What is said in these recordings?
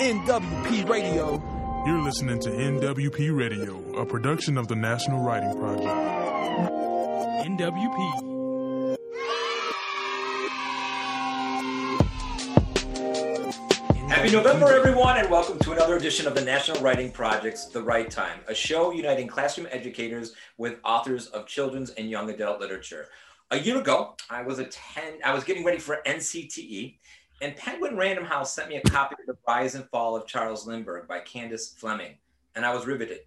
NWP Radio. You're listening to NWP Radio, a production of the National Writing Project. NWP. Happy November, everyone, and welcome to another edition of the National Writing Project's The Right Time, a show uniting classroom educators with authors of children's and young adult literature. A year ago, I was attend I was getting ready for NCTE, and Penguin Random House sent me a copy of The Rise and Fall of Charles Lindbergh by Candace Fleming, and I was riveted.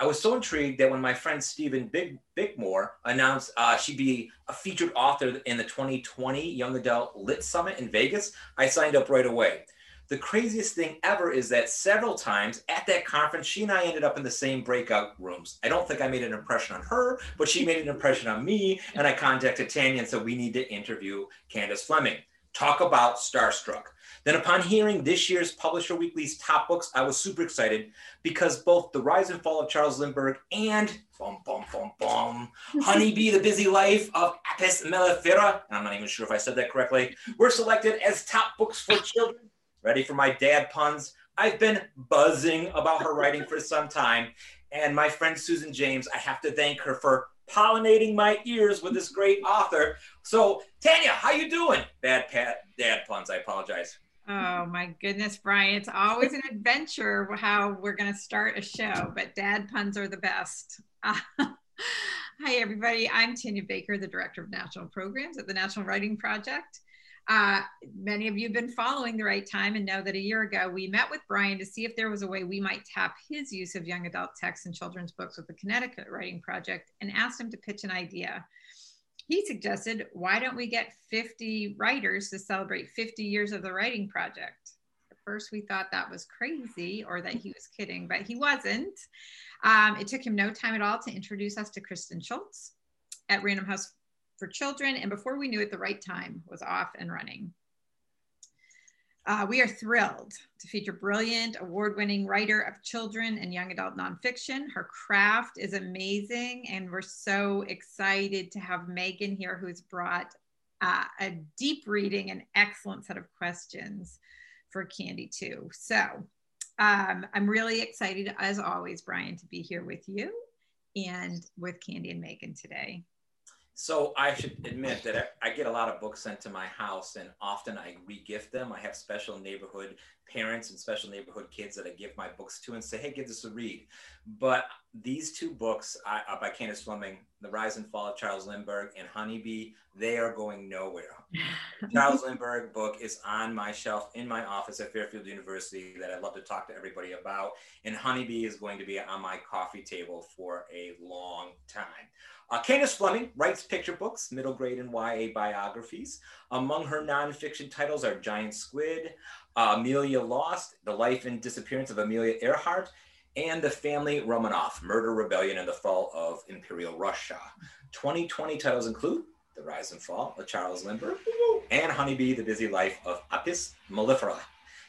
I was so intrigued that when my friend Steven Big Bickmore announced uh, she'd be a featured author in the 2020 Young Adult Lit Summit in Vegas, I signed up right away. The craziest thing ever is that several times at that conference, she and I ended up in the same breakout rooms. I don't think I made an impression on her, but she made an impression on me. And I contacted Tanya and said, we need to interview Candace Fleming. Talk about Starstruck. Then, upon hearing this year's Publisher Weekly's top books, I was super excited because both The Rise and Fall of Charles Lindbergh and bum, bum, bum, bum, Honeybee, The Busy Life of Apis mellifera, I'm not even sure if I said that correctly, were selected as top books for children Ready for my dad puns? I've been buzzing about her writing for some time. And my friend Susan James, I have to thank her for pollinating my ears with this great author. So, Tanya, how you doing? Bad pat, dad puns. I apologize. Oh my goodness, Brian! It's always an adventure how we're going to start a show, but dad puns are the best. Hi, everybody. I'm Tanya Baker, the Director of National Programs at the National Writing Project. Uh, many of you have been following the right time and know that a year ago we met with Brian to see if there was a way we might tap his use of young adult texts and children's books with the Connecticut Writing Project and asked him to pitch an idea. He suggested, why don't we get 50 writers to celebrate 50 years of the writing project? At first, we thought that was crazy or that he was kidding, but he wasn't. Um, it took him no time at all to introduce us to Kristen Schultz at Random House for children. And before we knew it, the right time was off and running. Uh, we are thrilled to feature brilliant award winning writer of children and young adult nonfiction. Her craft is amazing, and we're so excited to have Megan here, who's brought uh, a deep reading and excellent set of questions for Candy, too. So um, I'm really excited, as always, Brian, to be here with you and with Candy and Megan today. So I should admit that I get a lot of books sent to my house, and often I regift them. I have special neighborhood parents and special neighborhood kids that I give my books to and say, "Hey, give this a read." But these two books uh, by Candace Fleming, "The Rise and Fall of Charles Lindbergh" and "Honeybee," they are going nowhere. Charles Lindbergh book is on my shelf in my office at Fairfield University that I'd love to talk to everybody about, and "Honeybee" is going to be on my coffee table for a long time. Uh, Candace Fleming writes picture books, middle grade and YA biographies. Among her nonfiction titles are Giant Squid, uh, Amelia Lost, The Life and Disappearance of Amelia Earhart, and The Family Romanov, Murder, Rebellion, and the Fall of Imperial Russia. 2020 titles include The Rise and Fall of Charles Lindbergh and Honeybee, The Busy Life of Apis mellifera.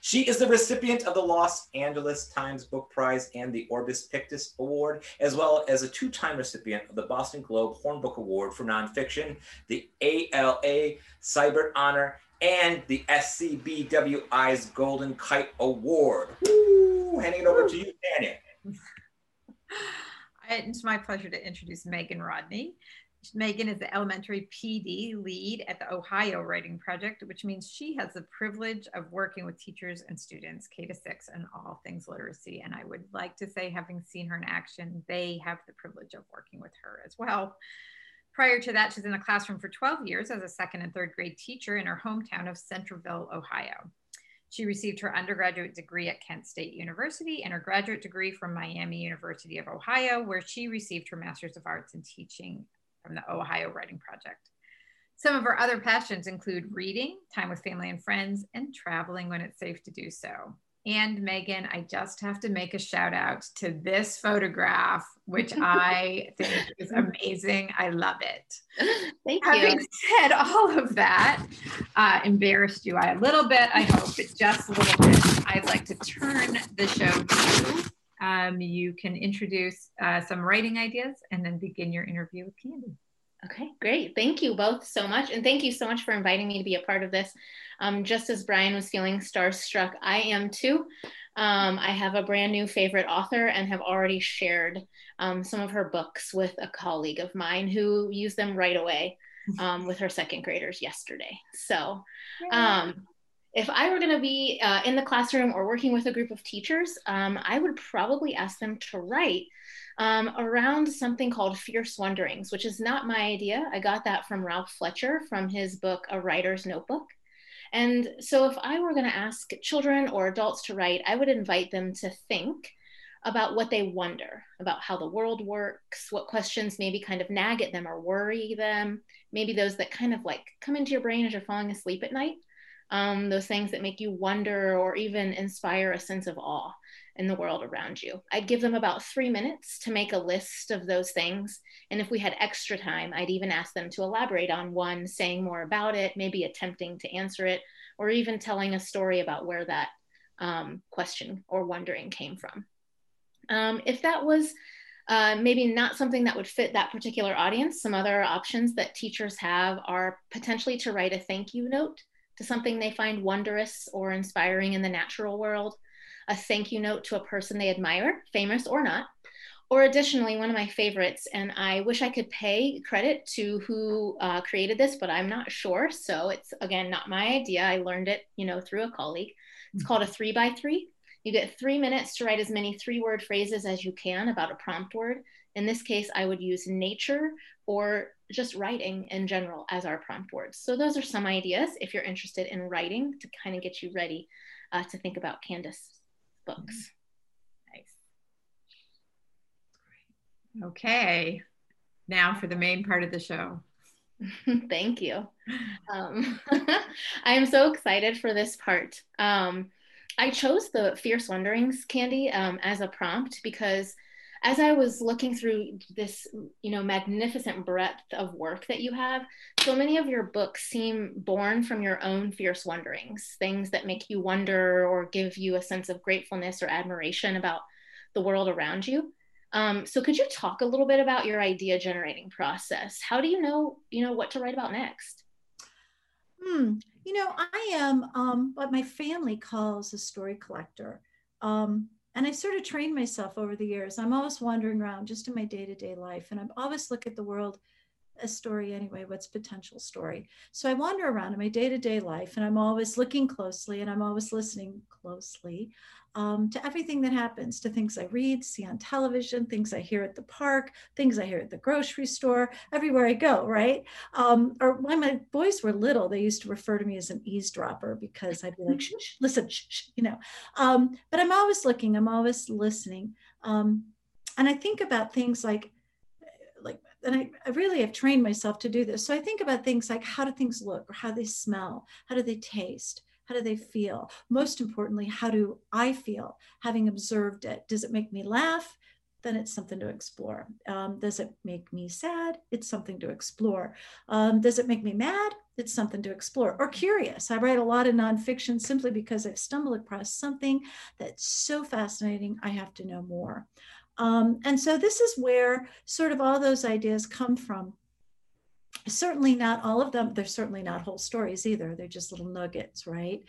She is the recipient of the Los Angeles Times Book Prize and the Orbis Pictus Award, as well as a two time recipient of the Boston Globe Horn Book Award for Nonfiction, the ALA Sibert Honor, and the SCBWI's Golden Kite Award. Woo! Handing it over to you, Tanya. It's my pleasure to introduce Megan Rodney. Megan is the elementary PD lead at the Ohio Writing Project, which means she has the privilege of working with teachers and students K to six and all things literacy. And I would like to say, having seen her in action, they have the privilege of working with her as well. Prior to that, she's in the classroom for 12 years as a second and third grade teacher in her hometown of Centerville, Ohio. She received her undergraduate degree at Kent State University and her graduate degree from Miami University of Ohio, where she received her Master's of Arts in Teaching from the Ohio Writing Project. Some of her other passions include reading, time with family and friends, and traveling when it's safe to do so. And Megan, I just have to make a shout out to this photograph, which I think is amazing. I love it. Thank Having you. Having said all of that, uh, embarrassed you I a little bit. I hope, but just a little bit. I'd like to turn the show to you um, you can introduce uh, some writing ideas and then begin your interview with Candy. Okay, great. Thank you both so much. And thank you so much for inviting me to be a part of this. Um, just as Brian was feeling starstruck, I am too. Um, I have a brand new favorite author and have already shared um, some of her books with a colleague of mine who used them right away um, with her second graders yesterday. So, um, if I were going to be uh, in the classroom or working with a group of teachers, um, I would probably ask them to write um, around something called Fierce Wonderings, which is not my idea. I got that from Ralph Fletcher from his book, A Writer's Notebook. And so, if I were going to ask children or adults to write, I would invite them to think about what they wonder about how the world works, what questions maybe kind of nag at them or worry them, maybe those that kind of like come into your brain as you're falling asleep at night, um, those things that make you wonder or even inspire a sense of awe in the world around you. I'd give them about three minutes to make a list of those things. And if we had extra time, I'd even ask them to elaborate on one, saying more about it, maybe attempting to answer it, or even telling a story about where that um, question or wondering came from. Um, if that was uh, maybe not something that would fit that particular audience, some other options that teachers have are potentially to write a thank you note to something they find wondrous or inspiring in the natural world a thank you note to a person they admire, famous or not. Or additionally, one of my favorites, and I wish I could pay credit to who uh, created this, but I'm not sure. So it's again not my idea. I learned it, you know, through a colleague. It's called a three by three. You get three minutes to write as many three word phrases as you can about a prompt word. In this case, I would use nature or just writing in general as our prompt words. So those are some ideas if you're interested in writing to kind of get you ready uh, to think about Candace books. Nice. Okay. Now for the main part of the show. Thank you. Um, I am so excited for this part. Um, I chose the Fierce Wonderings candy um, as a prompt because as I was looking through this, you know, magnificent breadth of work that you have, so many of your books seem born from your own fierce wonderings, things that make you wonder or give you a sense of gratefulness or admiration about the world around you. Um, so could you talk a little bit about your idea generating process? How do you know, you know, what to write about next? Hmm. You know, I am um, what my family calls a story collector. Um, and I sort of trained myself over the years. I'm always wandering around just in my day to day life, and I always look at the world a story anyway what's potential story? So i wander around in my day-to-day life and i'm always looking closely and i'm always listening closely um, to everything that happens to things i read see on television things i hear at the park things i hear at the grocery store everywhere i go right? Um, or when my boys were little they used to refer to me as an eavesdropper because i'd be like shh, shh listen shh, shh, you know? Um, but i'm always looking i'm always listening um, and i think about things like and I, I really have trained myself to do this. So I think about things like how do things look or how they smell? How do they taste? How do they feel? Most importantly, how do I feel having observed it? Does it make me laugh? Then it's something to explore. Um, does it make me sad? It's something to explore. Um, does it make me mad? It's something to explore. Or curious. I write a lot of nonfiction simply because I've stumbled across something that's so fascinating, I have to know more. Um, and so this is where sort of all those ideas come from. Certainly not all of them. They're certainly not whole stories either. They're just little nuggets, right?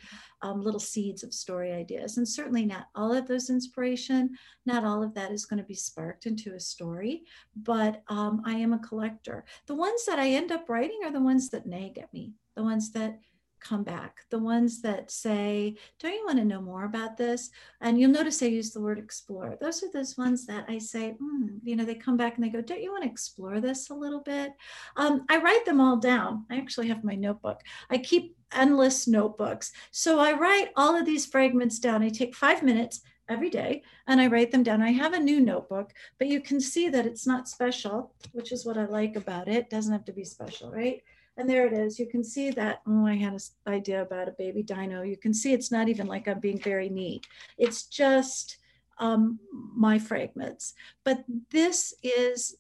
Um, little seeds of story ideas. And certainly not all of those inspiration, not all of that is going to be sparked into a story. But um, I am a collector. The ones that I end up writing are the ones that nag at me, the ones that come back. The ones that say, Don't you want to know more about this? And you'll notice I use the word explore. Those are those ones that I say, mm, you know, they come back and they go, Don't you want to explore this a little bit? Um, I write them all down. I actually have my notebook. I keep endless notebooks. So I write all of these fragments down. I take five minutes every day and I write them down. I have a new notebook, but you can see that it's not special, which is what I like about it. it doesn't have to be special, right? And there it is. You can see that, oh, I had an idea about a baby dino. You can see it's not even like I'm being very neat. It's just um, my fragments. But this is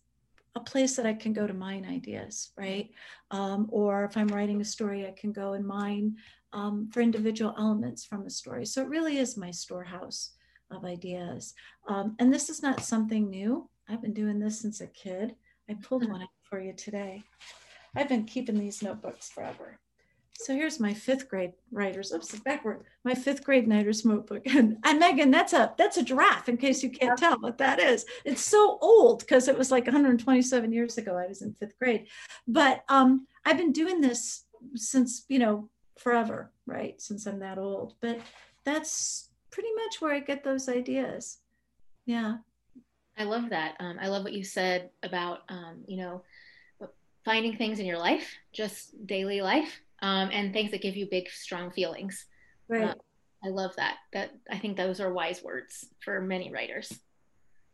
a place that I can go to mine ideas, right? Um, or if I'm writing a story, I can go and mine um, for individual elements from a story. So it really is my storehouse of ideas. Um, and this is not something new. I've been doing this since a kid. I pulled one out for you today. I've been keeping these notebooks forever. so here's my fifth grade writers. Oops, backward. My fifth grade writer's notebook. And, and Megan, that's a that's a giraffe. In case you can't tell what that is, it's so old because it was like 127 years ago. I was in fifth grade, but um, I've been doing this since you know forever, right? Since I'm that old. But that's pretty much where I get those ideas. Yeah. I love that. Um, I love what you said about um, you know finding things in your life, just daily life, um, and things that give you big, strong feelings. Right. Uh, I love that. That I think those are wise words for many writers.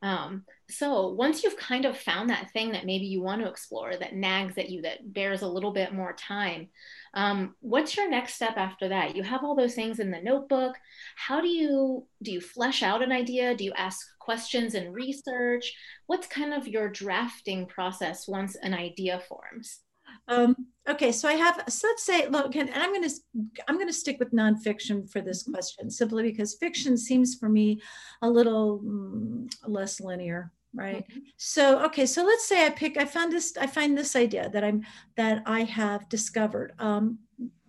Um, so once you've kind of found that thing that maybe you want to explore, that nags at you, that bears a little bit more time, um, what's your next step after that? You have all those things in the notebook. How do you do? You flesh out an idea? Do you ask questions and research? What's kind of your drafting process once an idea forms? Um, okay, so I have, so let's say, look, and I'm going to, I'm going to stick with nonfiction for this mm-hmm. question simply because fiction seems for me a little mm, less linear, right? Mm-hmm. So, okay, so let's say I pick, I found this, I find this idea that I'm, that I have discovered. Um,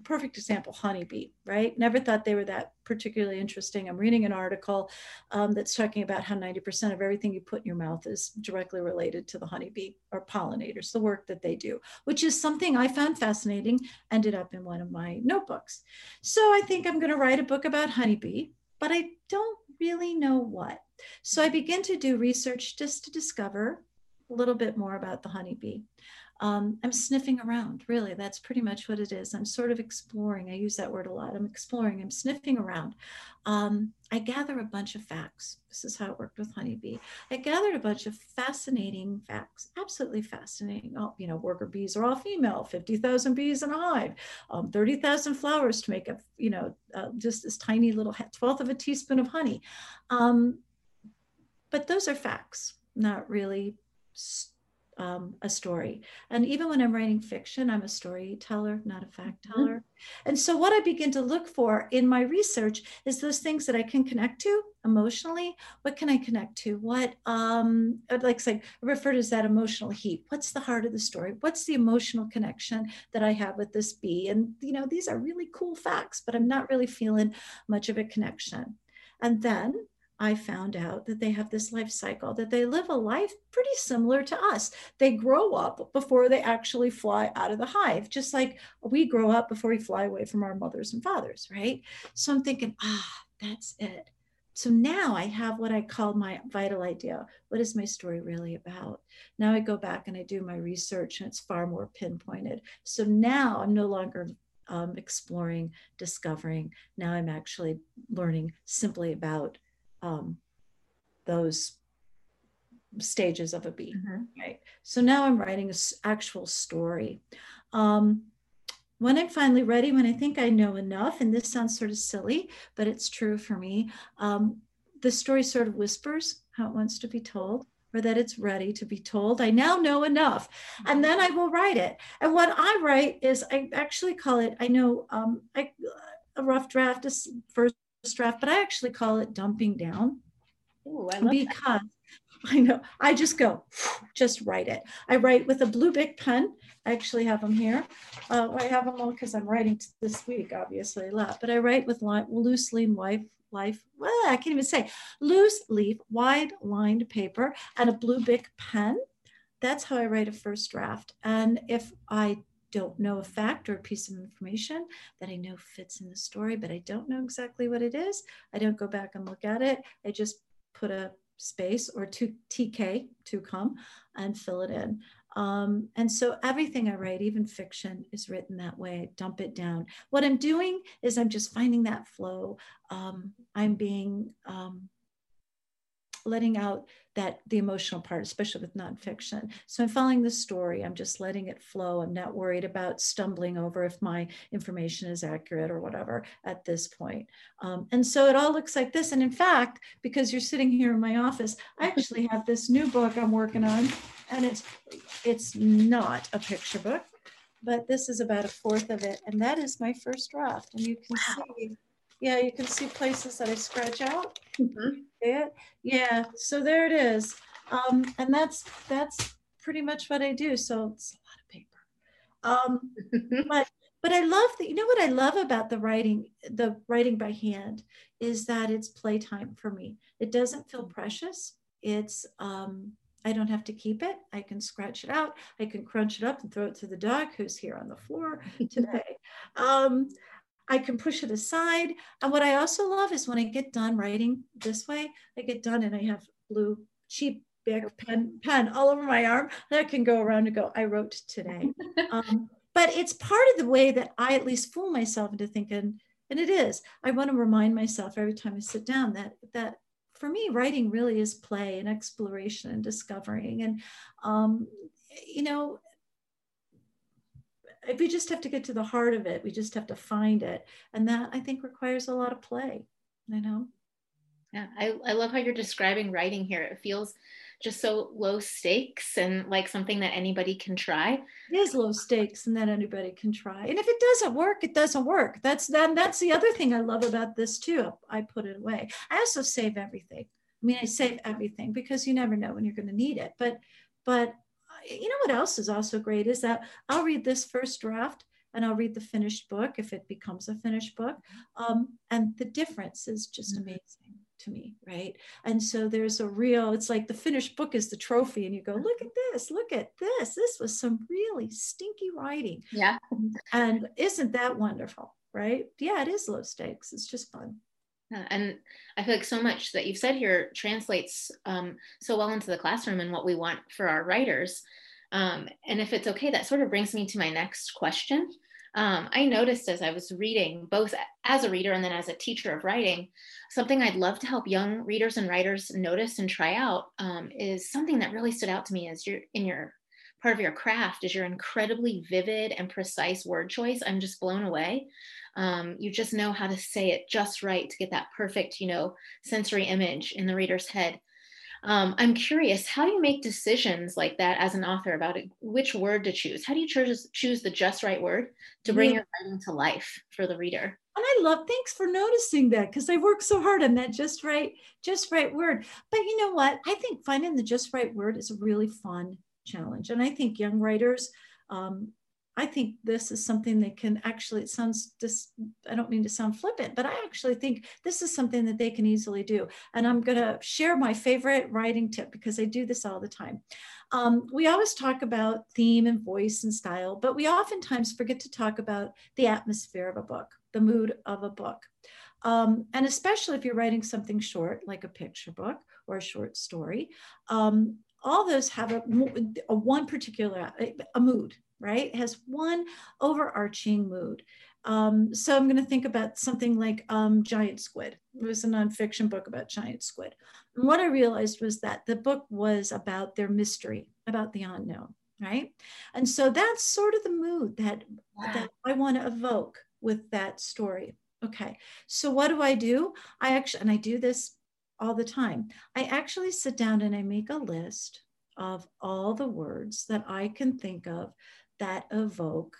perfect example honeybee right? Never thought they were that particularly interesting. I'm reading an article um, that's talking about how 90% of everything you put in your mouth is directly related to the honeybee or pollinators the work that they do which is something i found fascinating ended up in one of my notebooks. So i think i'm going to write a book about honeybee but i don't really know what. So i begin to do research just to discover a little bit more about the honeybee um, I'm sniffing around, really. That's pretty much what it is. I'm sort of exploring. I use that word a lot. I'm exploring, I'm sniffing around. Um, I gather a bunch of facts. This is how it worked with honeybee. I gathered a bunch of fascinating facts, absolutely fascinating. Oh, you know, worker bees are all female, 50,000 bees in a hive, um, 30,000 flowers to make a, you know, uh, just this tiny little twelfth of a teaspoon of honey. Um, but those are facts, not really um, a story. And even when I'm writing fiction, I'm a storyteller, not a fact mm-hmm. teller. Mm-hmm. And so, what I begin to look for in my research is those things that I can connect to emotionally. What can I connect to? What, um, like to say, refer to as that emotional heat. What's the heart of the story? What's the emotional connection that I have with this bee? And, you know, these are really cool facts, but I'm not really feeling much of a connection. And then I found out that they have this life cycle, that they live a life pretty similar to us. They grow up before they actually fly out of the hive, just like we grow up before we fly away from our mothers and fathers, right? So I'm thinking, ah, that's it. So now I have what I call my vital idea. What is my story really about? Now I go back and I do my research and it's far more pinpointed. So now I'm no longer um, exploring, discovering. Now I'm actually learning simply about um, those stages of a beat, mm-hmm. right? So now I'm writing an actual story. Um, when I'm finally ready, when I think I know enough, and this sounds sort of silly, but it's true for me, um, the story sort of whispers how it wants to be told or that it's ready to be told. I now know enough. And then I will write it. And what I write is, I actually call it, I know um, I, a rough draft is first draft, but I actually call it dumping down. Ooh, I because that. I know I just go, just write it. I write with a blue Bic pen. I actually have them here. Uh, I have them all because I'm writing this week, obviously a lot, but I write with loose leaf white life. Well, I can't even say loose leaf, wide lined paper and a blue Bic pen. That's how I write a first draft. And if I don't know a fact or a piece of information that I know fits in the story, but I don't know exactly what it is, I don't go back and look at it. I just put a space or two TK to come and fill it in. Um, and so everything I write, even fiction, is written that way. I dump it down. What I'm doing is I'm just finding that flow. Um, I'm being um, letting out that the emotional part, especially with nonfiction. So I'm following the story. I'm just letting it flow. I'm not worried about stumbling over if my information is accurate or whatever at this point. Um, and so it all looks like this. And in fact, because you're sitting here in my office, I actually have this new book I'm working on, and it's it's not a picture book, but this is about a fourth of it, and that is my first draft. And you can wow. see yeah, you can see places that I scratch out. Mm-hmm. Yeah, yeah. So there it is, um, and that's that's pretty much what I do. So it's a lot of paper, um, but but I love that. You know what I love about the writing, the writing by hand, is that it's playtime for me. It doesn't feel precious. It's um, I don't have to keep it. I can scratch it out. I can crunch it up and throw it to the dog who's here on the floor today. um, I can push it aside. And what I also love is when I get done writing this way, I get done and I have blue cheap Bic pen pen all over my arm that can go around and go, I wrote today. um, but it's part of the way that I at least fool myself into thinking, and it is, I want to remind myself every time I sit down that that for me, writing really is play and exploration and discovering. And, um, you know, we just have to get to the heart of it. We just have to find it. And that I think requires a lot of play, you know? Yeah, I, I love how you're describing writing here. It feels just so low stakes and like something that anybody can try. It is low stakes and that anybody can try. And if it doesn't work, it doesn't work. That's then that's the other thing I love about this too. I put it away. I also save everything. I mean, I save everything because you never know when you're going to need it. But but you know what else is also great is that I'll read this first draft and I'll read the finished book if it becomes a finished book. Um, and the difference is just mm-hmm. amazing to me, right? And so there's a real, it's like the finished book is the trophy, and you go, look at this, look at this. This was some really stinky writing. Yeah. And isn't that wonderful, right? Yeah, it is low stakes. It's just fun. And I feel like so much that you've said here translates um, so well into the classroom and what we want for our writers. Um, and if it's okay, that sort of brings me to my next question. Um, I noticed as I was reading, both as a reader and then as a teacher of writing, something I'd love to help young readers and writers notice and try out um, is something that really stood out to me as you're in your part of your craft is your incredibly vivid and precise word choice. I'm just blown away. Um, you just know how to say it just right to get that perfect, you know, sensory image in the reader's head. Um, I'm curious, how do you make decisions like that as an author about it, which word to choose? How do you choose, choose the just right word to bring yeah. your writing to life for the reader? And I love, thanks for noticing that because I worked so hard on that just right, just right word. But you know what? I think finding the just right word is a really fun challenge. And I think young writers, um, I think this is something that can actually, it sounds just, I don't mean to sound flippant, but I actually think this is something that they can easily do. And I'm going to share my favorite writing tip because I do this all the time. Um, we always talk about theme and voice and style, but we oftentimes forget to talk about the atmosphere of a book, the mood of a book. Um, and especially if you're writing something short, like a picture book or a short story, um, all those have a, a one particular a mood right? It has one overarching mood. Um, so I'm going to think about something like um, Giant Squid. It was a nonfiction book about giant squid. And what I realized was that the book was about their mystery, about the unknown, right? And so that's sort of the mood that, wow. that I want to evoke with that story. Okay, so what do I do? I actually, and I do this all the time, I actually sit down and I make a list of all the words that I can think of that evoke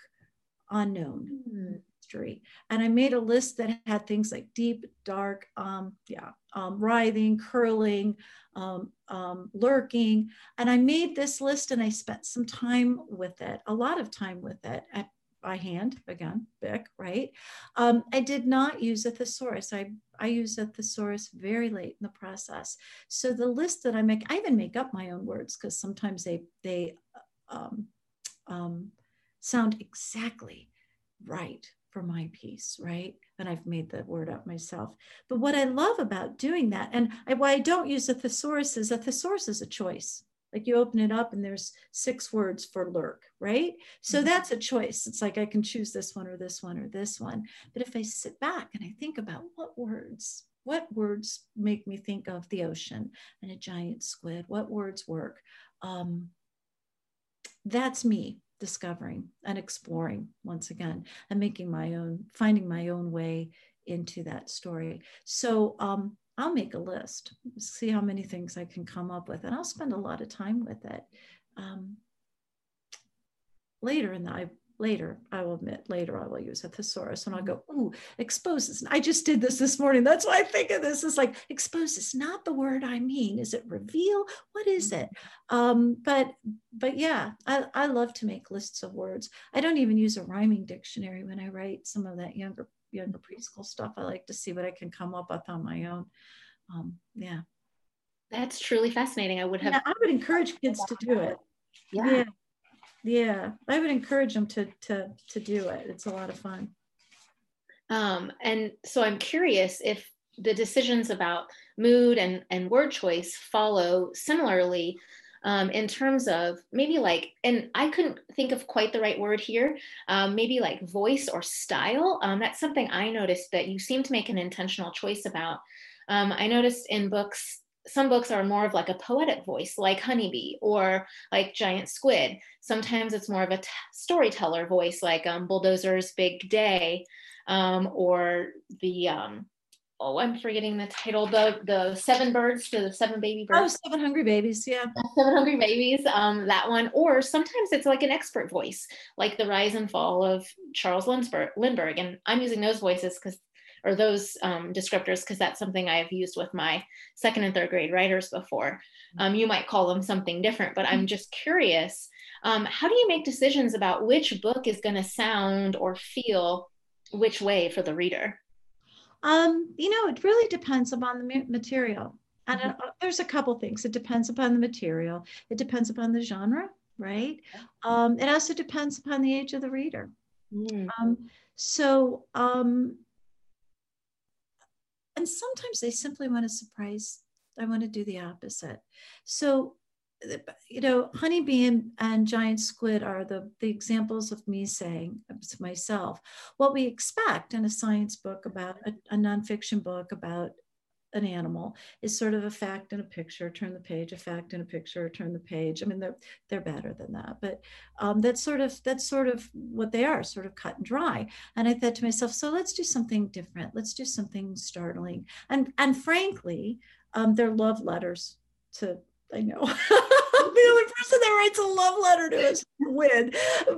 unknown mm-hmm. history. And I made a list that had things like deep, dark, um, yeah, um, writhing, curling, um, um, lurking. And I made this list and I spent some time with it, a lot of time with it at, by hand, again, Bic, right? Um, I did not use a thesaurus. I, I use a thesaurus very late in the process. So the list that I make, I even make up my own words because sometimes they, they, um, um, sound exactly right for my piece, right? And I've made the word up myself. But what I love about doing that, and I, why I don't use a thesaurus is a thesaurus is a choice. Like you open it up and there's six words for lurk, right? So mm-hmm. that's a choice. It's like I can choose this one or this one or this one. But if I sit back and I think about what words, what words make me think of the ocean and a giant squid, what words work? Um, that's me discovering and exploring once again and making my own finding my own way into that story. So um, i'll make a list see how many things i can come up with and i'll spend a lot of time with it um, later in the I, later i will admit later i will use a thesaurus and i'll go ooh exposes. I just did this this morning. That's why i think of this is like expose is not the word i mean. Is it reveal? What is it? Um but but yeah i i love to make lists of words. I don't even use a rhyming dictionary when i write some of that younger younger preschool stuff. I like to see what i can come up with on my own. Um yeah. That's truly fascinating. I would have yeah, i would encourage kids to do it. Yeah. yeah yeah i would encourage them to to to do it. It's a lot of fun. Um, and so i'm curious if the decisions about mood and and word choice follow similarly um, in terms of maybe like and i couldn't think of quite the right word here um, maybe like voice or style. Um, that's something i noticed that you seem to make an intentional choice about. Um, i noticed in books some books are more of like a poetic voice, like Honeybee or like Giant Squid. Sometimes it's more of a t- storyteller voice, like um, Bulldozer's Big Day, um, or the um, oh, I'm forgetting the title, the the Seven Birds to the Seven Baby Birds. Oh, Seven Hungry Babies, yeah. Seven Hungry Babies, um, that one. Or sometimes it's like an expert voice, like the Rise and Fall of Charles Lindbergh. Lindbergh. And I'm using those voices because or those um, descriptors because that's something I've used with my second and third grade writers before. Um, you might call them something different, but I'm just curious. Um, how do you make decisions about which book is going to sound or feel which way for the reader? Um, you know, it really depends upon the material. And uh, there's a couple things. It depends upon the material. It depends upon the genre, right? Um, it also depends upon the age of the reader. Mm. Um, so um, and sometimes they simply want to surprise i want to do the opposite. So you know honeybee and, and giant squid are the, the examples of me saying to myself what we expect in a science book about a, a nonfiction book about an animal is sort of a fact in a picture turn the page a fact in a picture turn the page. I mean they're they're better than that but um, that's sort of that's sort of what they are sort of cut and dry. And i thought to myself so let's do something different. Let's do something startling. And and frankly um, they're love letters to i know the only person that writes a love letter to us win.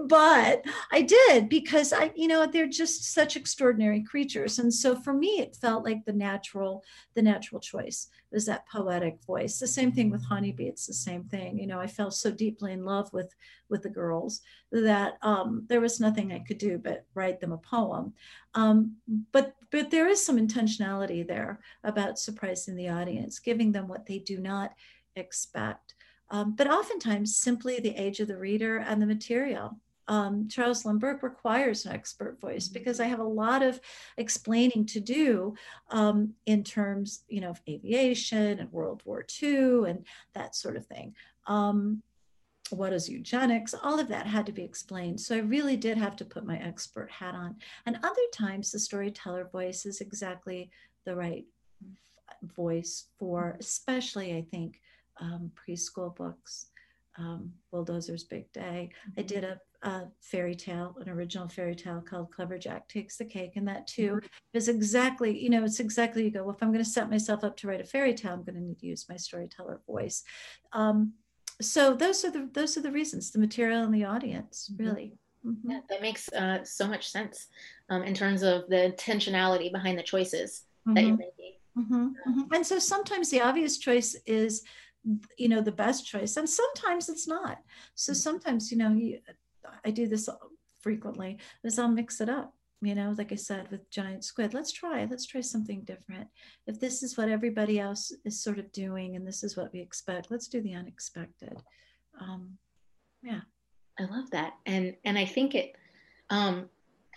But I did because I, you know, they're just such extraordinary creatures. And so for me, it felt like the natural, the natural choice was that poetic voice. The same thing with Honeybee. It's the same thing. You know, I fell so deeply in love with with the girls that um, there was nothing I could do but write them a poem. Um, but but there is some intentionality there about surprising the audience, giving them what they do not expect. Um, but oftentimes, simply the age of the reader and the material. Um, Charles Lindbergh requires an expert voice mm-hmm. because I have a lot of explaining to do um, in terms, you know, of aviation and World War II and that sort of thing. Um, what is eugenics? All of that had to be explained. So I really did have to put my expert hat on. And other times, the storyteller voice is exactly the right voice for, especially, I think, um, preschool books, um, Bulldozer's Big Day. I did mm-hmm. a, a, fairy tale, an original fairy tale called Clever Jack Takes the Cake. And that too mm-hmm. is exactly, you know, it's exactly you go, well, if I'm going to set myself up to write a fairy tale, I'm going to need to use my storyteller voice. Um, so those are the those are the reasons, the material and the audience, mm-hmm. really. Mm-hmm. Yeah, that makes uh, so much sense um, in terms of the intentionality behind the choices mm-hmm. that you're making. Mm-hmm. And so sometimes the obvious choice is you know the best choice and sometimes it's not. So mm. sometimes you know you, i do this frequently is i'll mix it up you know like i said with giant squid. Let's try let's try something different. If this is what everybody else is sort of doing and this is what we expect let's do the unexpected. Um yeah. I love that. And and i think it um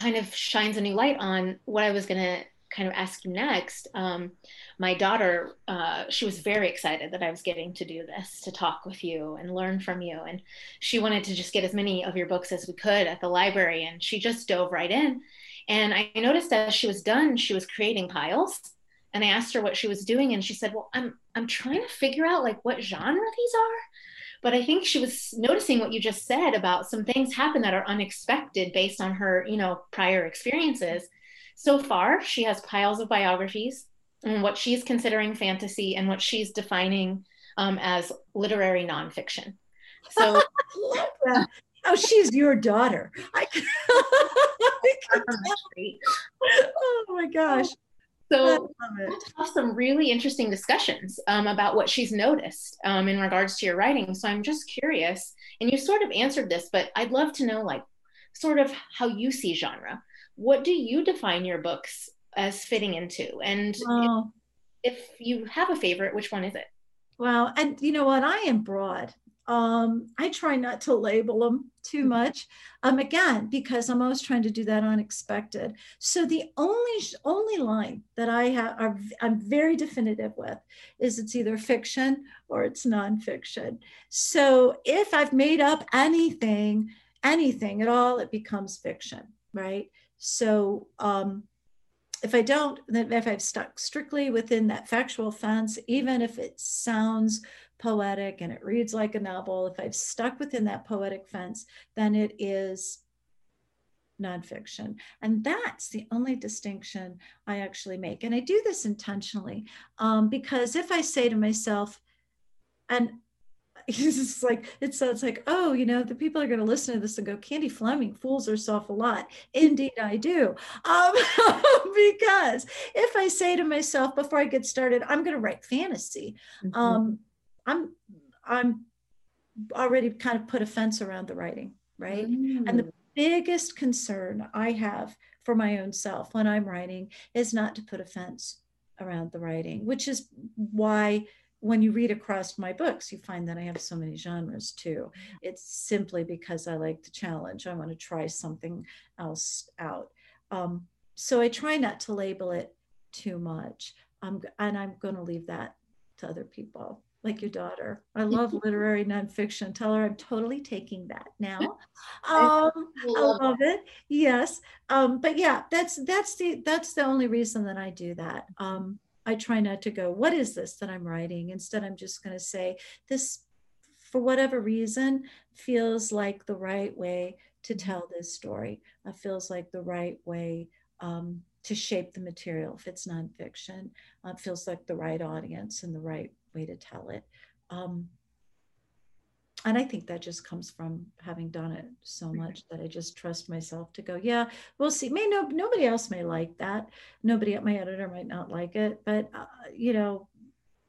kind of shines a new light on what i was going to kind of ask you next, um, my daughter, uh, she was very excited that I was getting to do this, to talk with you and learn from you. And she wanted to just get as many of your books as we could at the library. And she just dove right in. And I noticed as she was done, she was creating piles. And I asked her what she was doing. And she said, Well, I'm, I'm trying to figure out like what genre these are. But I think she was noticing what you just said about some things happen that are unexpected based on her, you know, prior experiences so far, she has piles of biographies and what she's considering fantasy and what she's defining um, as literary nonfiction. So, oh, she's your daughter. I I oh my gosh. So we'll have some really interesting discussions um, about what she's noticed um, in regards to your writing. So I'm just curious, and you sort of answered this, but I'd love to know, like, sort of how you see genre. What do you define your books as fitting into? And if, if you have a favorite, which one is it? Well, and you know what? I am broad. Um, I try not to label them too Mm-hmm. much. Um, again, because I'm always trying to do that unexpected. So the only only line that I have, are, I'm very definitive with, is it's either fiction or it's nonfiction. So if I've made up anything, anything at all, it becomes fiction, right? So um, if I don't, then if I've stuck strictly within that factual fence, even if it sounds poetic and it reads like a novel, if I've stuck within that poetic fence, then it is nonfiction. And that's the only distinction I actually make. And I do this intentionally um, because if I say to myself, and it's just like it sounds like oh you know the people are going to listen to this and go candy fleming fools herself a lot indeed i do um, because if i say to myself before i get started i'm going to write fantasy Mm-hmm. um, i'm i'm already kind of put a fence around the writing right and Mm. the biggest concern i have for my own self when i'm writing is not to put a fence around the writing which is why when you read across my books, you find that I have so many genres too. It's simply because I like the challenge. I want to try something else out. Um, so I try not to label it too much. Um, and I'm going to leave that to other people, like your daughter. I love literary nonfiction. Tell her I'm totally taking that now. Um, I love it. Yes. Um, but yeah, that's that's the that's the only reason that I do that. Um, I try not to go, what is this that I'm writing? Instead, I'm just going to say, this, for whatever reason, feels like the right way to tell this story. It feels like the right way um, to shape the material if it's nonfiction. Uh, it feels like the right audience and the right way to tell it. Um, and I think that just comes from having done it so much that I just trust myself to go, yeah, we'll see. May no nobody else may like that. Nobody at my editor might not like it, but uh, you know,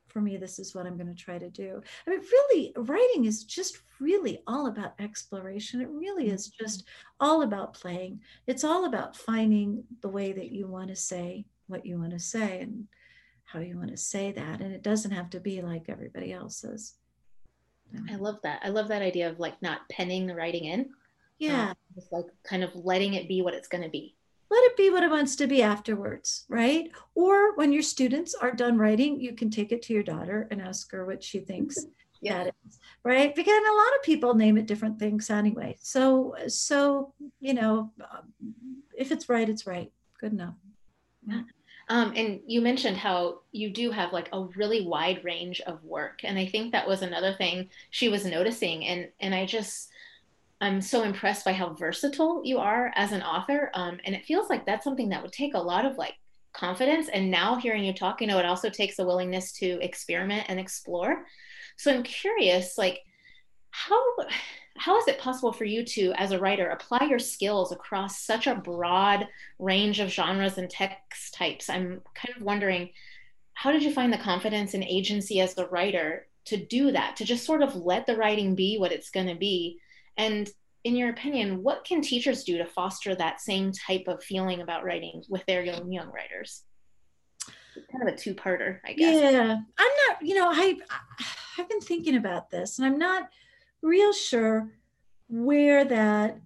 for me, this is what I'm going to try to do. I mean, really, writing is just really all about exploration. It really is just all about playing. It's all about finding the way that you want to say what you want to say and how you want to say that. And it doesn't have to be like everybody else's. I love that. I love that idea of like not penning the writing in. Yeah. Um, just like kind of letting it be what it's going to be. Let it be what it wants to be afterwards, right? Or when your students are done writing, you can take it to your daughter and ask her what she thinks Yeah. that is, right? Because a lot of people name it different things anyway. So, so you know, um, if it's right, it's right. Good enough. Um, and you mentioned how you do have like a really wide range of work, and I think that was another thing she was noticing. And and I just I'm so impressed by how versatile you are as an author. Um, and it feels like that's something that would take a lot of like confidence. And now hearing you talk, you know, it also takes a willingness to experiment and explore. So I'm curious, like how how is it possible for you to as a writer apply your skills across such a broad range of genres and text types? I'm kind of wondering how did you find the confidence and agency as a writer to do that to just sort of let the writing be what it's going to be? And in your opinion what can teachers do to foster that same type of feeling about writing with their young young writers? Kind of a two-parter i guess. Yeah, I'm not. You know, I I've been thinking about this, and I'm not real sure where that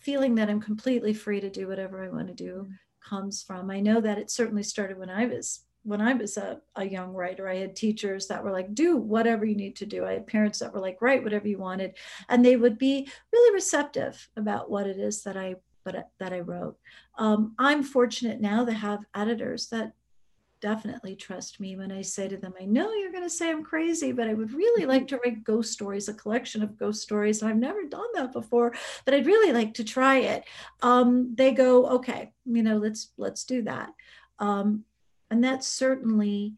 feeling that I'm completely free to do whatever I want to do comes from. I know that it certainly started when I was when I was a, a young writer. I had teachers that were like, do whatever you need to do. I had parents that were like, write whatever you wanted. And they would be really receptive about what it is that I but that I wrote. Um, I'm fortunate now to have editors that definitely trust me when I say to them, I know you're going to say I'm crazy, but I would really like to write ghost stories, a collection of ghost stories. And I've never done that before, but I'd really like to try it. Um, they go, okay, you know, let's let's do that. Um, and that certainly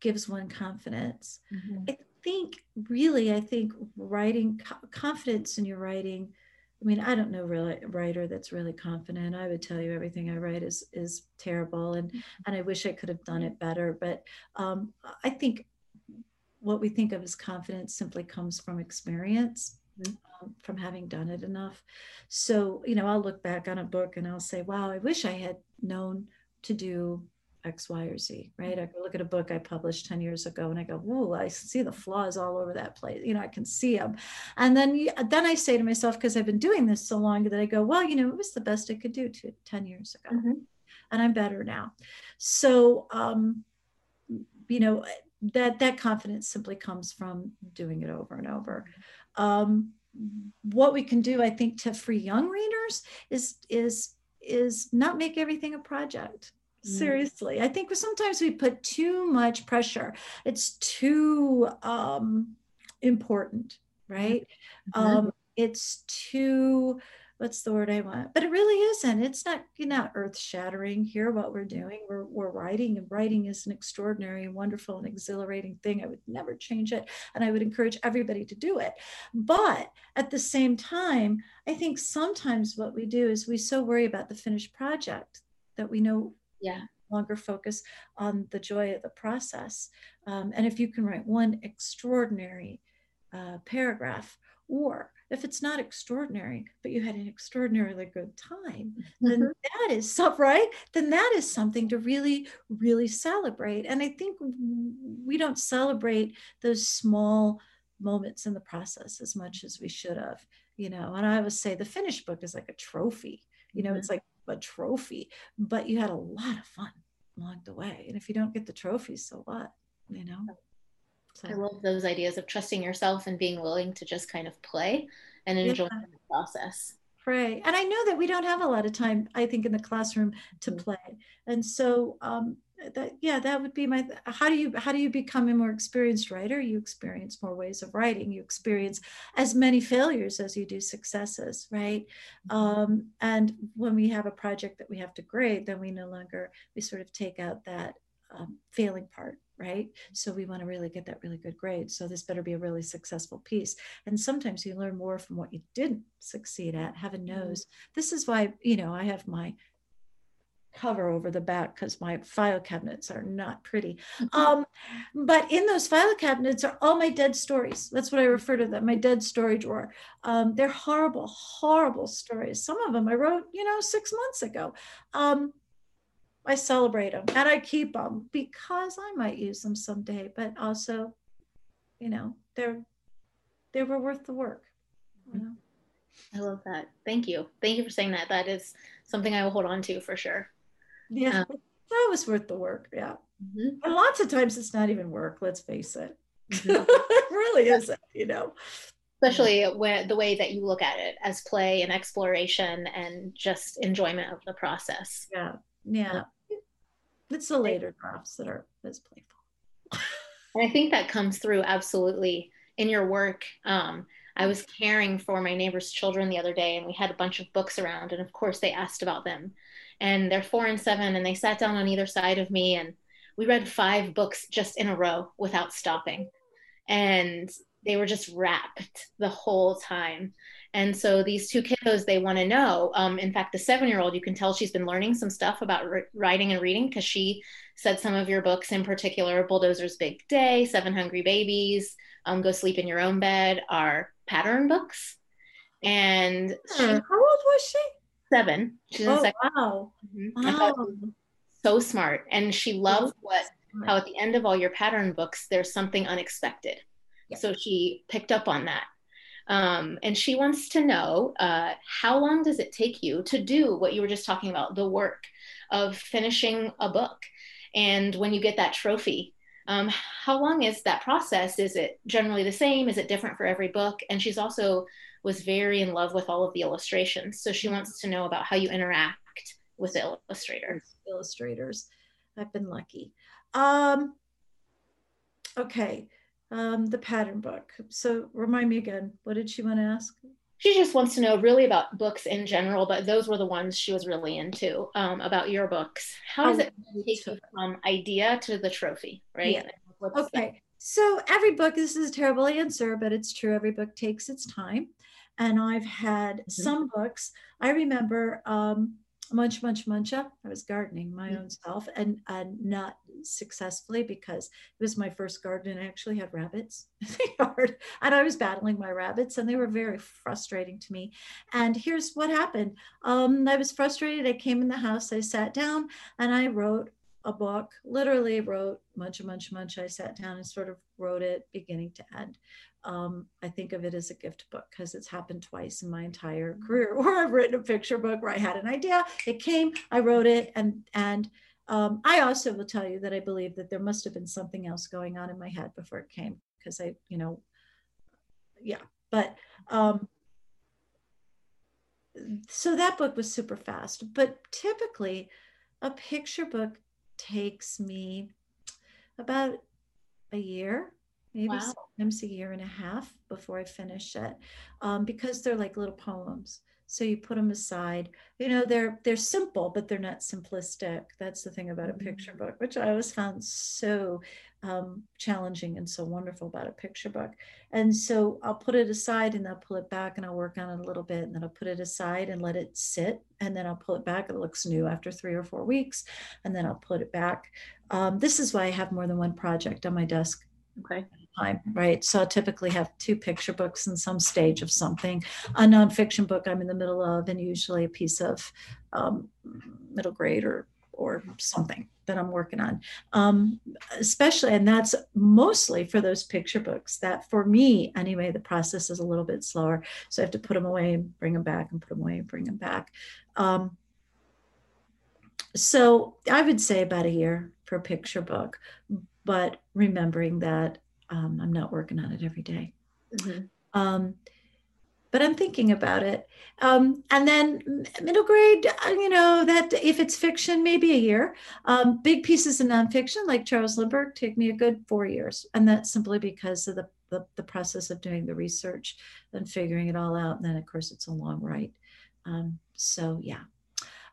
gives one confidence. Mhm. I think really, I think writing confidence in your writing. I mean, I don't know really a writer that's really confident. I would tell you everything I write is is terrible, and and I wish I could have done it better. But um, I think what we think of as confidence simply comes from experience, Mhm. um, from having done it enough. So you know, I'll look back on a book and I'll say, "Wow, I wish I had known to do X, Y, or Z, right? I can look at a book I published 10 years ago and I go, whoa, I see the flaws all over that place. You know, I can see them. And then, then I say to myself, because I've been doing this so long that I go, well, you know, it was the best I could do to 10 years ago. Mhm. And I'm better now. So, um, you know, that, that confidence simply comes from doing it over and over. Um, what we can do, I think, to free young readers is, is, is not make everything a project. Seriously i think sometimes we put too much pressure. It's too um important right? Mhm. um it's too what's the word i want? But it really isn't. It's not you know earth shattering here what we're doing. We're, we're writing and writing is an extraordinary and wonderful and exhilarating thing. I would never change it and i would encourage everybody to do it. But at the same time i think sometimes what we do is we so worry about the finished project that we know Yeah. longer focus on the joy of the process. Um, and if you can write one extraordinary uh, paragraph, or if it's not extraordinary, but you had an extraordinarily good time, then Mhm. that is some right. Then that is something to really, really celebrate. And I think we don't celebrate those small moments in the process as much as we should have. You know, and I always say the finished book is like a trophy. You know, Mhm. it's like a trophy, but you had a lot of fun along the way. And if you don't get the trophy, so what? You know? So, I love those ideas of trusting yourself and being willing to just kind of play and enjoy Yeah. the process. Right. And I know that we don't have a lot of time, I think, in the classroom to Mhm. play. And so um that yeah, that would be my how do you how do you become a more experienced writer? You experience more ways of writing. You experience as many failures as you do successes, right? Um, and when we have a project that we have to grade, then we no longer we sort of take out that um, failing part, right? So we want to really get that really good grade. So this better be a really successful piece. And sometimes you learn more from what you didn't succeed at. Heaven knows. This is why you know I have my cover over the back because my file cabinets are not pretty. Um, but in those file cabinets are all my dead stories. That's what I refer to them, my dead story drawer. Um, they're horrible, horrible stories. Some of them I wrote, you know, six months ago. Um, I celebrate them and I keep them because I might use them someday, but also, you know, they're they were worth the work. You know? I love that. Thank you. Thank you for saying that. That is something I will hold on to for sure. Yeah, that was worth the work. Yeah. Mhm. And lots of times it's not even work, let's face it. Mhm. it really isn't, you know. Especially when the way that you look at it as play and exploration and just enjoyment of the process. Yeah. Yeah. It's the later drafts that are as playful. And I think that comes through absolutely in your work. Um, I was caring for my neighbor's children the other day, and we had a bunch of books around. And of course, they asked about them. And they're four and seven, and they sat down on either side of me, and we read five books just in a row without stopping. And they were just wrapped the whole time. And so these two kiddos, they want to know. Um, in fact, the seven year old, you can tell she's been learning some stuff about r- writing and reading because she said some of your books, in particular, Bulldozer's Big Day, Seven Hungry Babies, um, Go Sleep in Your Own Bed, are pattern books. And she's How old was she? Seven. She's in Oh, second. wow. Mhm. Wow. so smart. And she loved what smart. how at the end of all your pattern books there's something unexpected Yeah. so she picked up on that um, and she wants to know uh, how long does it take you to do what you were just talking about the work of finishing a book and when you get that trophy um, how long is that process is it generally the same is it different for every book and she's also was very in love with all of the illustrations so she wants to know about how you interact with the illustrator illustrators. I've been lucky. Um, okay, um, the pattern book. So remind me again, what did she want to ask? She just wants to know really about books in general, but those were the ones she was really into um, about your books. How does it take you from idea to the trophy, right? Yeah. What's that? Okay. So every book, this is a terrible answer, but it's true. Every book takes its time. And I've had Mhm. some books. I remember um, Munch Munch Muncha. I was gardening my Mhm. own self and, and not successfully because it was my first garden and I actually had rabbits in the yard. And I was battling my rabbits and they were very frustrating to me. And here's what happened. Um, I was frustrated. I came in the house, I sat down and I wrote a book, literally wrote Muncha Muncha Muncha. I sat down and sort of wrote it beginning to end. Um, I think of it as a gift book because it's happened twice in my entire career where I've written a picture book where I had an idea, it came, I wrote it, and and um, I also will tell you that I believe that there must have been something else going on in my head before it came because I, you know, yeah. But um, so that book was super fast. But typically, a picture book takes me about a year, maybe Wow. sometimes a year and a half before I finish it, um, because they're like little poems. So you put them aside. You know, they're they're simple, but they're not simplistic. That's the thing about a picture book, which I always found so um, challenging and so wonderful about a picture book. And so I'll put it aside and I'll pull it back and I'll work on it a little bit and then I'll put it aside and let it sit and then I'll pull it back. It looks new after three or four weeks and then I'll put it back. Um, this is why I have more than one project on my desk Okay. Time, right? So I typically have two picture books in some stage of something, a nonfiction book I'm in the middle of, and usually a piece of um, middle grade or or something that I'm working on. Um, especially, and that's mostly for those picture books. That for me, anyway, the process is a little bit slower. So I have to put them away and bring them back, and put them away and bring them back. Um, so I would say about a year for a picture book, but remembering that um, I'm not working on it every day. Mhm. Um, but I'm thinking about it. Um, and then middle grade, uh, you know, that if it's fiction, maybe a year. Um, big pieces of nonfiction, like Charles Lindbergh, take me a good four years. And that's simply because of the, the, the process of doing the research and figuring it all out. And then, of course, it's a long write. Um, so, yeah.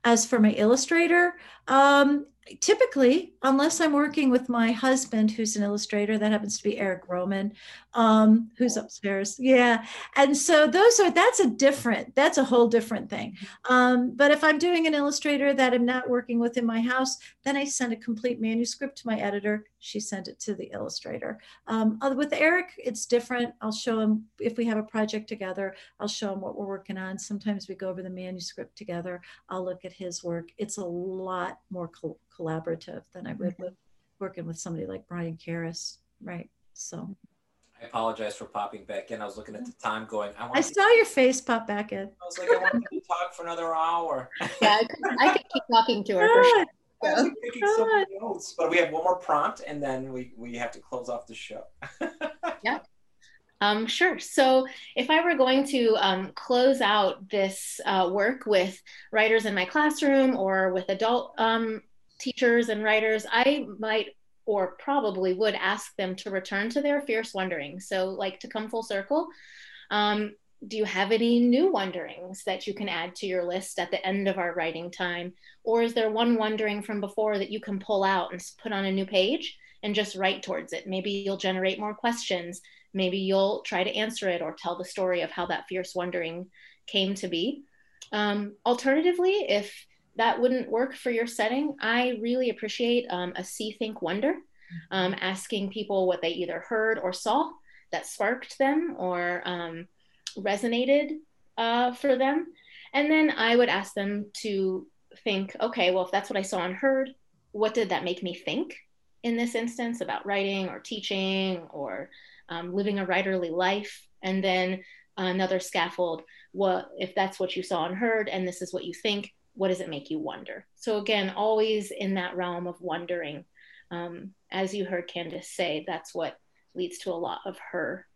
As for my illustrator, um, typically, unless I'm working with my husband, who's an illustrator, that happens to be Eric Rohmann, um, who's upstairs. Yeah. And so those are, that's a different, that's a whole different thing. Um, but if I'm doing an illustrator that I'm not working with in my house, then I send a complete manuscript to my editor. She sent it to the illustrator. Um, with Eric, it's different. I'll show him if we have a project together, I'll show him what we're working on. Sometimes we go over the manuscript together. I'll look at his work. It's a lot more collaborative than I would with working with somebody like Brian Karas. Right. So I apologize for popping back in. I was looking at the time going, I want I to, saw your face pop back in. I was like, I want to talk for another hour. Yeah, I could, I could keep talking to her for sure. Good. I was like, taking so many notes, but we have one more prompt and then we, we have to close off the show. yeah. Um, sure. So, if I were going to um, close out this uh, work with writers in my classroom or with adult um, teachers and writers, I might or probably would ask them to return to their fierce wondering. So, like to come full circle. Um, do you have any new wonderings that you can add to your list at the end of our writing time? Or is there one wondering from before that you can pull out and put on a new page and just write towards it? Maybe you'll generate more questions maybe you'll try to answer it or tell the story of how that fierce wondering came to be. Um, alternatively, if that wouldn't work for your setting, I really appreciate um, a see, think, wonder, um, asking people what they either heard or saw that sparked them or um, resonated uh, for them. And then I would ask them to think, okay, well, if that's what I saw and heard, what did that make me think in this instance about writing or teaching or um, living a writerly life, and then another scaffold. What if that's what you saw and heard, and this is what you think? What does it make you wonder? So again, always in that realm of wondering. Um, as you heard Candace say, that's what leads to a lot of her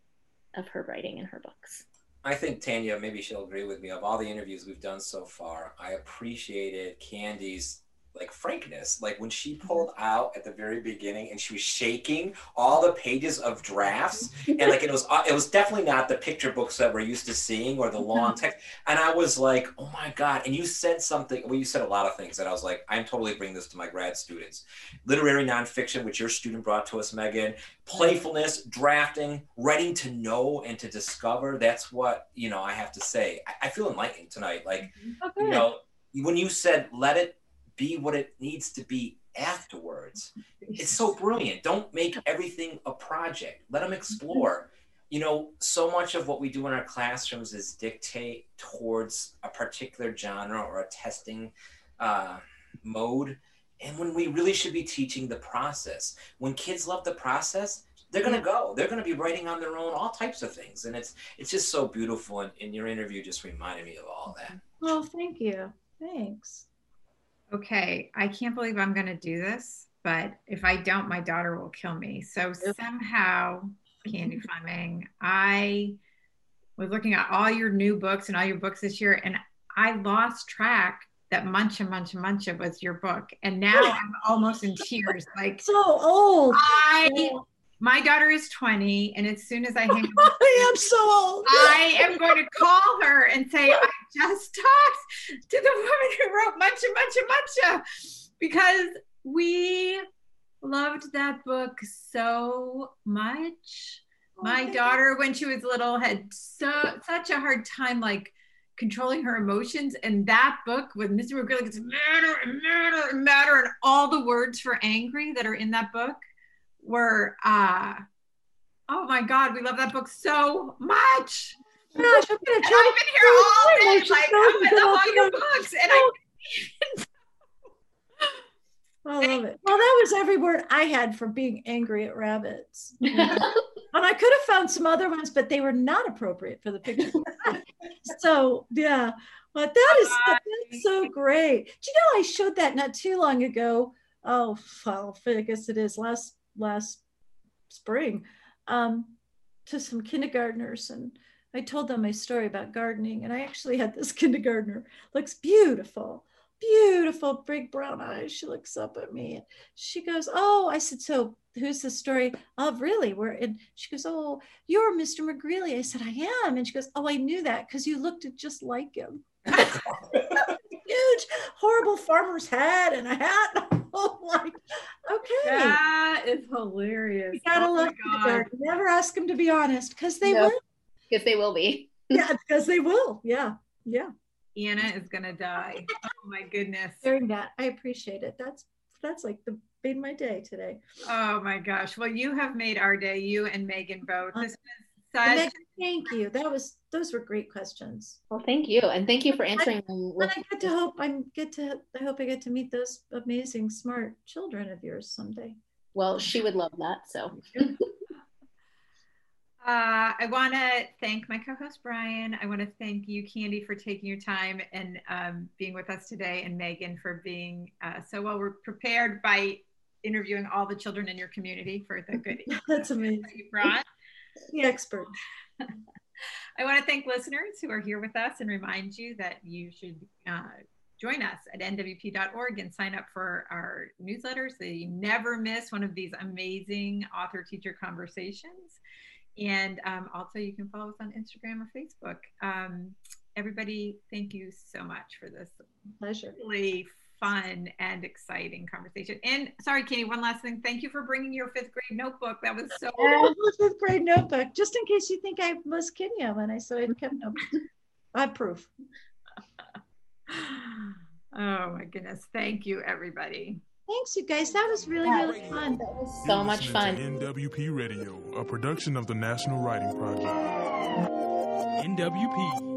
of her writing in her books. I think Tanya, maybe she'll agree with me. Of all the interviews we've done so far, I appreciated Candy's like frankness. Like when she mm-hmm. pulled out at the very beginning and she was shaking all the pages of drafts, and like it was uh, it was definitely not the picture books that we're used to seeing or the mm-hmm. long text. And I was like, oh my god! And you said something. Well, you said a lot of things that I was like, I'm totally bringing this to my grad students. Literary nonfiction, which your student brought to us, Megan. Playfulness, drafting, writing to know and to discover. That's what you know. I have to say, I, I feel enlightened tonight. Like mm-hmm. oh, you know, when you said let it be what it needs to be afterwards, it's so brilliant. Don't make everything a project. Let them explore. You know, so much of what we do in our classrooms is dictate towards a particular genre or a testing uh, mode. And when we really should be teaching the process, when kids love the process, they're gonna go. They're gonna be writing on their own, all types of things, and it's it's just so beautiful. And, and your interview just reminded me of all that. Well, thank you. Thanks. Okay, I can't believe I'm going to do this, but if I don't, my daughter will kill me. So somehow, Candy Fleming, I was looking at all your new books and all your books this year, and I lost track that Muncha Muncha Muncha was your book, and now I'm almost in tears. Like So old. I, my daughter is 20, and as soon as I hang up I am so old. I am going to call her and say, I just talked to the woman who wrote Muncha Muncha Muncha because we loved that book so much. Oh, my daughter, when she was little, had so such a hard time like controlling her emotions. And that book with Mr. McGreely gets madder and madder and madder, and all the words for angry that are in that book were uh oh my god, we love that book so much. Gosh, I'm gonna try. I've been here all day, like, go I to love all your books. And I I love it. Well, that was every word I had for being angry at rabbits. and I could have found some other ones, but they were not appropriate for the picture. so yeah, but that is that's so great. Do you know I showed that not too long ago? Oh, well, I guess it is last last spring, um, to some kindergartners, and I told them my story about gardening, and I actually had this kindergartner looks beautiful beautiful big brown eyes. She looks up at me and she goes, Oh, I said, So who's the story of really? Where and she goes, Oh, you're Mr. McGreely." I said, I am. And she goes, Oh, I knew that because you looked just like him. Huge, horrible farmer's hat and a hat. I'm like, okay. that is hilarious. You gotta Oh my love God. kindergarten. Never ask them to be honest because they No. will. Because they will be. Yeah, because they will. Yeah. Yeah. Anna is gonna die. Oh my goodness. Hearing that, I appreciate it. That's that's like the made my day today. Oh my gosh. Well, you have made our day, you and Megan both. Uh, this was And Megan, thank you. That was those were great questions. Well, thank you. And thank you for answering them And I get to hope I'm get to I hope I get to meet those amazing smart children of yours someday. well, she would love that. So Uh, I want to thank my co-host Brian. I want to thank you, Candy, for taking your time and um, being with us today, and Megan for being uh, so well prepared by interviewing all the children in your community for the good That's amazing. that you brought. The expert. I want to thank listeners who are here with us and remind you that you should uh, join us at nwp.org and sign up for our newsletters so you never miss one of these amazing author teacher conversations. And um, also, you can follow us on Instagram or Facebook. Um, everybody, thank you so much for this Pleasure. really fun and exciting conversation. And sorry, Kenny, one last thing. Thank you for bringing your fifth grade notebook. That was so Oh, fifth grade notebook, just in case you think I was kidding you when I said I'd kept notebooks. I have proof. Oh my goodness. Thank you, everybody. Thanks, you guys. That was really, really fun. that was so You're much fun. to NWP Radio, a production of the National Writing Project. NWP.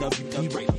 NWP Radio.